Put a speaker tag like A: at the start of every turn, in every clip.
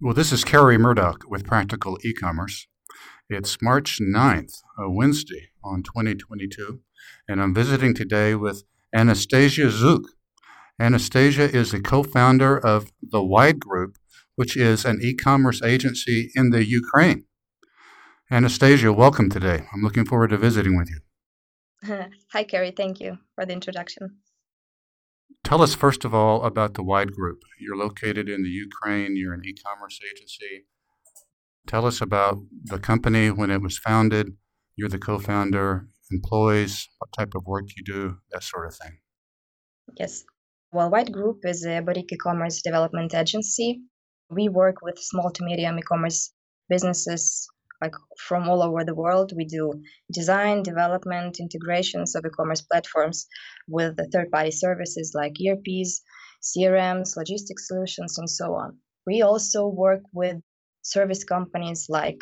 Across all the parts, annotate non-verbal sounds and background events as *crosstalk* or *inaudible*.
A: Well, this is Kerry Murdock with Practical E-commerce. It's March 9th, a Wednesday on 2022, and I'm visiting today with Anastasia Zhuk. Anastasia is the co-founder of the Whide Group, which is an e-commerce agency in the Ukraine. Anastasia, welcome today. I'm looking forward to visiting with you. *laughs*
B: Hi, Kerry. Thank you for the introduction.
A: Tell us, first of all, about the Whide Group. You're located in the Ukraine, you're an e commerce agency. Tell us about the company when it was founded. You're the co founder, employees, what type of work you do, that sort of thing.
B: Yes. Well, Whide Group is a boutique e commerce development agency. We work with small to medium e commerce businesses like from all over the world. We do design, development, integrations of e-commerce platforms with the third-party services like ERPs, CRMs, logistics solutions, and so on. We also work with service companies like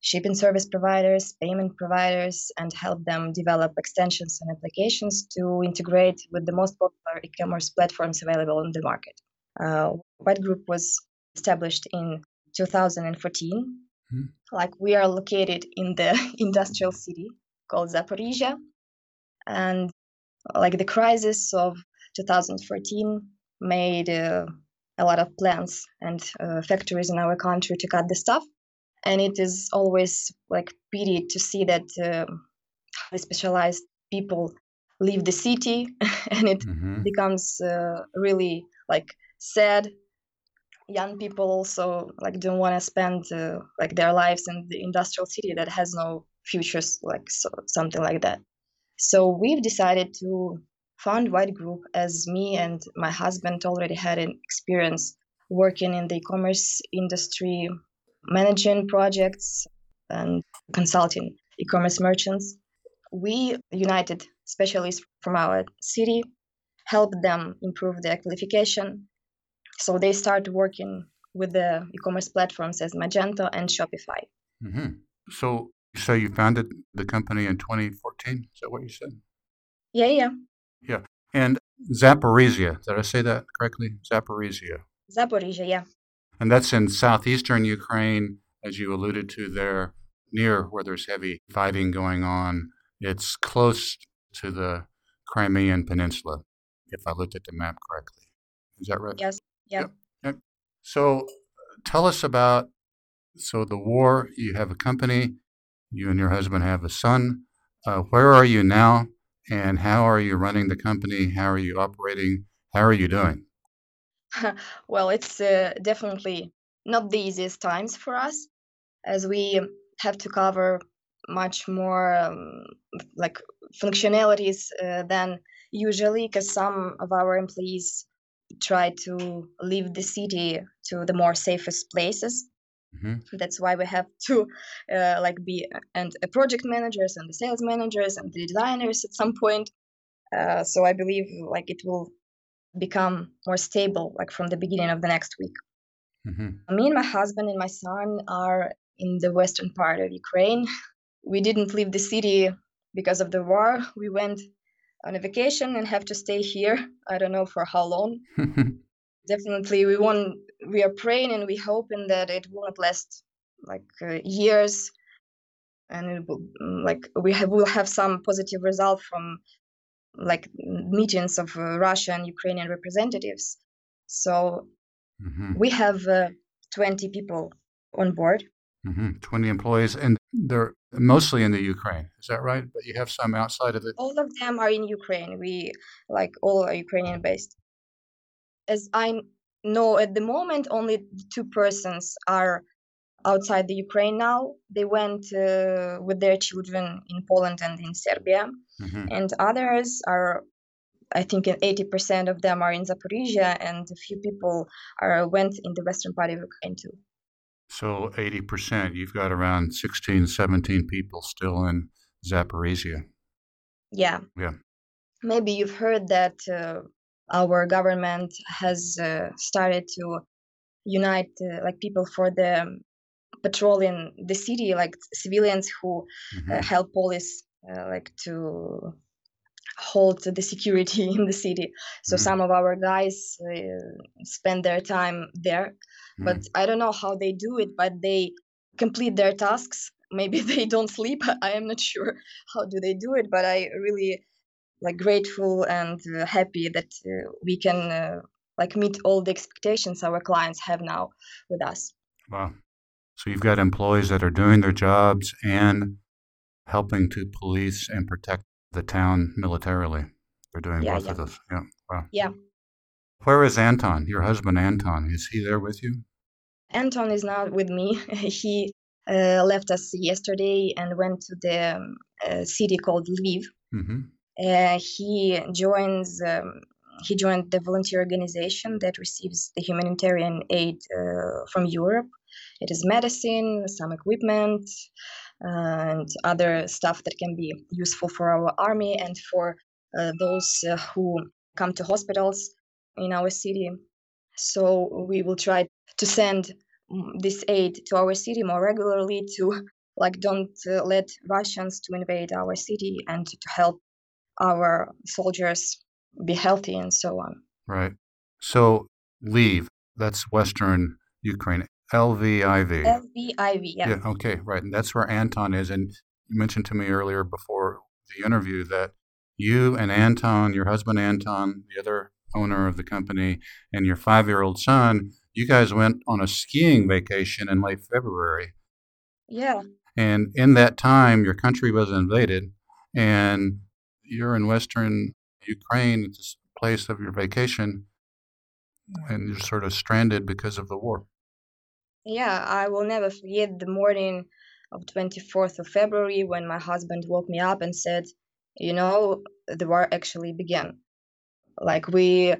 B: shipping service providers, payment providers, and help them develop extensions and applications to integrate with the most popular e-commerce platforms available on the market. Uh, Whide Group was established in 2014 Mm-hmm. Like we are located in the *laughs* industrial city called Zaporizhzhia, and like the crisis of 2014 made uh, a lot of plants and uh, factories in our country to cut the stuff, and it is always like pity to see that uh, specialized people leave the city, *laughs* and it mm-hmm. becomes uh, really like sad young people also like don't want to spend uh, like their lives in the industrial city that has no futures like so, something like that. So we've decided to found Whide group as me and my husband already had an experience working in the e-commerce industry managing projects and consulting e-commerce merchants. We united specialists from our city helped them improve their qualification so they start working with the e-commerce platforms as Magento and Shopify.
A: Mm-hmm. So, so you founded the company in 2014. Is that what you said?
B: Yeah, yeah,
A: yeah. And Zaporizhzhia, did I say that correctly? Zaporizhzhia.
B: Zaporizhzhia, yeah.
A: And that's in southeastern Ukraine, as you alluded to there, near where there's heavy fighting going on. It's close to the Crimean Peninsula, if I looked at the map correctly. Is that right?
B: Yes. Yep.
A: yep. So tell us about so the war. You have a company. You and your husband have a son. Uh, where are you now, and how are you running the company? How are you operating? How are you doing? *laughs*
B: well, it's uh, definitely not the easiest times for us, as we have to cover much more um, like functionalities uh, than usually, because some of our employees try to leave the city to the more safest places. Mm-hmm. that's why we have to uh, like be and uh, project managers and the sales managers and the designers at some point. Uh, so i believe like it will become more stable like from the beginning of the next week. Mm-hmm. me and my husband and my son are in the western part of ukraine. We didn't leave the city because of the war. We went on a vacation and have to stay here. I don't know for how long. *laughs* Definitely, we want. We are praying and we hoping that it will not last like uh, years, and it will, mm, like we have will have some positive result from like meetings of uh, Russia and Ukrainian representatives. So mm-hmm. we have uh, 20 people on board.
A: Mm-hmm. 20 employees, and they're mostly in the Ukraine. Is that right? But you have some outside of it.
B: All of them are in Ukraine. We like all are Ukrainian based. As I know at the moment, only two persons are outside the Ukraine now. They went uh, with their children in Poland and in Serbia, mm-hmm. and others are. I think 80% of them are in Zaporizhzhia, and a few people are went in the western part of Ukraine too.
A: So 80%, you've got around 16, 17 people still in Zaporizhzhia.
B: Yeah.
A: Yeah.
B: Maybe you've heard that uh, our government has uh, started to unite uh, like people for the patrolling the city, like civilians who uh, mm-hmm. help police uh, like to hold the security *laughs* in the city. So
A: Mhm.
B: some of our guys uh, spend their time there, but
A: Mhm.
B: I don't know how they do it, but they complete their tasks. *laughs* Maybe *laughs* they don't sleep. I am not sure how do they do it, but I really like grateful and uh, happy that uh, we can uh, like meet all the expectations our clients have now with us.
A: Wow. So you've got employees that are doing their jobs and helping to police and protect the town militarily. They're doing
B: Yeah,
A: both
B: yeah.
A: of those. Yeah. Wow.
B: Yeah.
A: Where is Anton, your husband Anton? Is he there with you?
B: Anton is not with me. *laughs* he uh, left us yesterday and went to the um, uh, city called Lviv.
A: Mm-hmm.
B: Uh, he joins. Um, he joined the volunteer organization that receives the humanitarian aid uh, from Europe. It is medicine, some equipment, and other stuff that can be useful for our army and for uh, those uh, who come to hospitals in our city. So we will try to send mm, this aid to our city more regularly to like don't uh, let Russians to invade our city and to help our soldiers be healthy and so on.
A: Right. So Lviv. That's Western Ukraine. LVIV.
B: LVIV, yeah.
A: Yeah, okay, right. And that's where Anton is. And you mentioned to me earlier before the interview that you and Anton, your husband Anton, the other owner of the company, and your five year old son, you guys went on a skiing vacation in late February.
B: Yeah,
A: And in that time, your country was invaded, and you're in Western Ukraine, it's this place of your vacation, and you're sort of stranded because of the war.
B: Yeah. I will never forget the morning of 24th of February when my husband woke me up and said, you know, the war actually began. Like we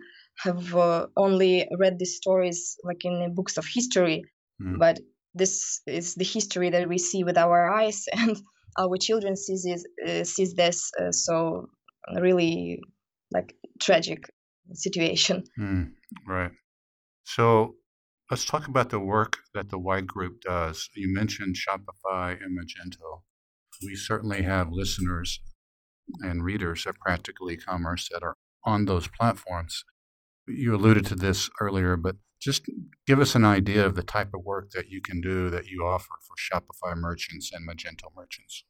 B: have uh, only read these stories like in the books of history,
A: Mm.
B: but this is the history that we see with our eyes *laughs* and our children sees this, uh, sees this uh, so really like tragic situation
A: Mm, right. So let's talk about the work that the Whide Group does. You mentioned Shopify and Magento. We certainly have listeners and readers of Practical E-commerce that are on those platforms. You alluded to this earlier, but just give us an idea of the type of work that you can do that you offer for Shopify merchants and Magento merchants.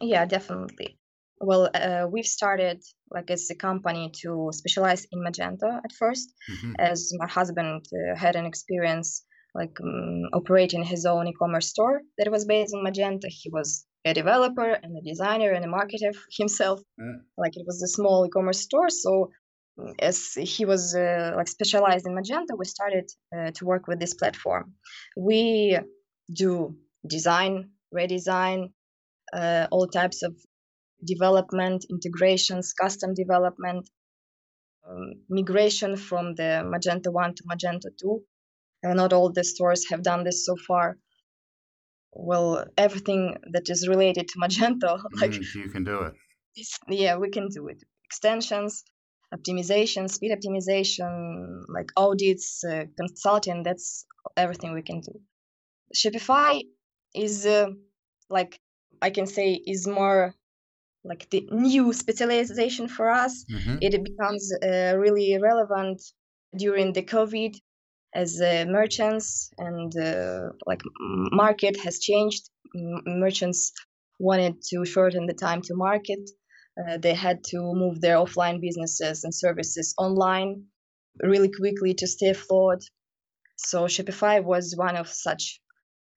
B: yeah definitely well uh, we've started like as a company to specialize in magento at first
A: Mhm.
B: as my husband uh, had an experience like um, operating his own e-commerce store that was based on magento he was a developer and a designer and a marketer *laughs* himself
A: Yeah.
B: like it was a small e-commerce store so mm, as he was uh, like specialized in magento we started uh, to work with this platform we do design redesign uh, all types of development integrations custom development um, migration from the magento 1 to magento 2 uh, not all the stores have done this so far. Well everything that is related to magento *laughs* like
A: Mm, you can do it.
B: yeah we can do it. Extensions optimization speed optimization like audits uh, consulting that's everything we can do. Shopify is uh, like i can say is more like the new specialization for us
A: hmm
B: it becomes uh, really relevant during the covid as uh, merchants and uh, like market has changed. M- merchants wanted to shorten the time to market. Uh, they had to move their offline businesses and services online really quickly to stay afloat. So shopify was one of such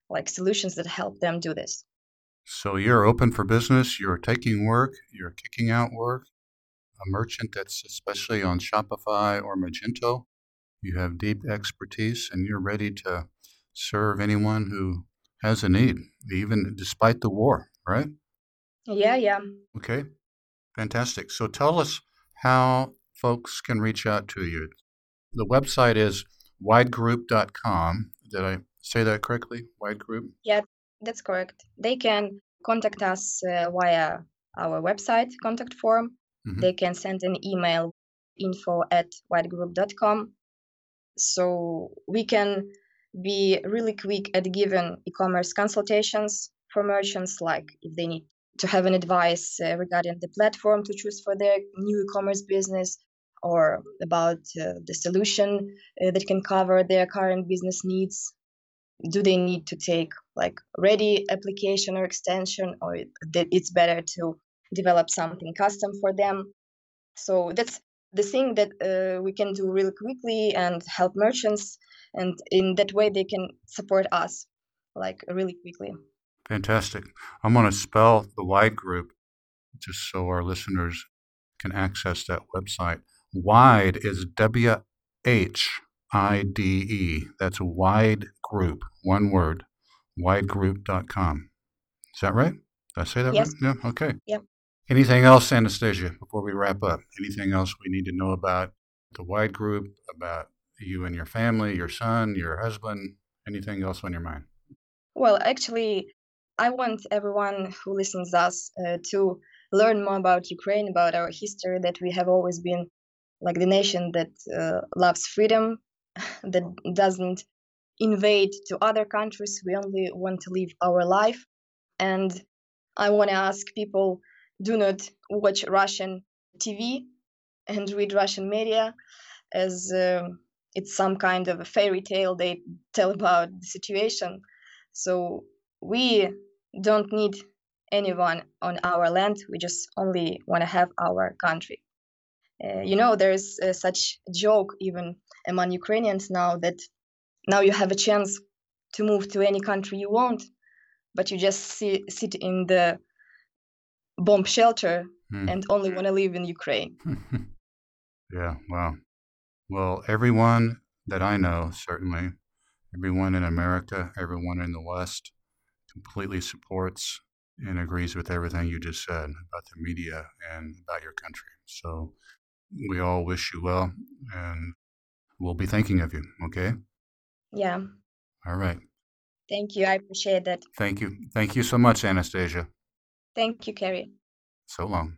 B: like solutions that helped them do this
A: So you're open for business, you're taking work, you're kicking out work. A merchant that's especially on Shopify or Magento, you have deep expertise and you're ready to serve anyone who has a need, even despite the war, right?
B: yeah yeah
A: Okay, fantastic. So tell us how folks can reach out to you. The website is whidegroup.com. Did I say that correctly? Whide Group?
B: That's correct. They can contact us uh, via our website contact form.
A: Mhm.
B: They can send an email info at whidegroup.com. So we can be really quick at giving e-commerce consultations for merchants, like if they need to have an advice uh, regarding the platform to choose for their new e-commerce business or about uh, the solution uh, that can cover their current business needs do they need to take like ready application or extension or it's better to develop something custom for them? So that's the thing that uh, we can do really quickly and help merchants and in that way they can support us like really quickly.
A: Fantastic. I'm going to spell the whide group just so our listeners can access that website. Whide is w h i d e. That's a whide group. One word. Whidegroup.com is that right? Did i say that
B: yes.
A: right yeah okay.
B: Yep.
A: Anything else anastasia before we wrap up? Anything else we need to know about the whide group about you and your family, your son, your husband? Anything else on your mind?
B: Well, actually, I want everyone who listens us uh, to learn more about Ukraine, about our history, that we have always been like the nation that uh, loves freedom, *laughs* that doesn't invade to other countries. We only want to live our life. And I want to ask people do not watch Russian TV and read Russian media as. Uh, it's some kind of a fairy tale they tell about the situation. So we don't need anyone on our land. We just only want to have our country. Uh, you know, there's uh, such joke even among Ukrainians now that now you have a chance to move to any country you want, but you just see, sit in the bomb shelter mm. and only want to live in Ukraine. *laughs*
A: yeah, wow. Well, everyone that I know, certainly, everyone in America, everyone in the West, completely supports and agrees with everything you just said about the media and about your country. So we all wish you well and we'll be thinking of you, okay?
B: Yeah.
A: All right.
B: Thank you. I appreciate that.
A: Thank you. Thank you so much, Anastasia.
B: Thank you, Kerry.
A: So long.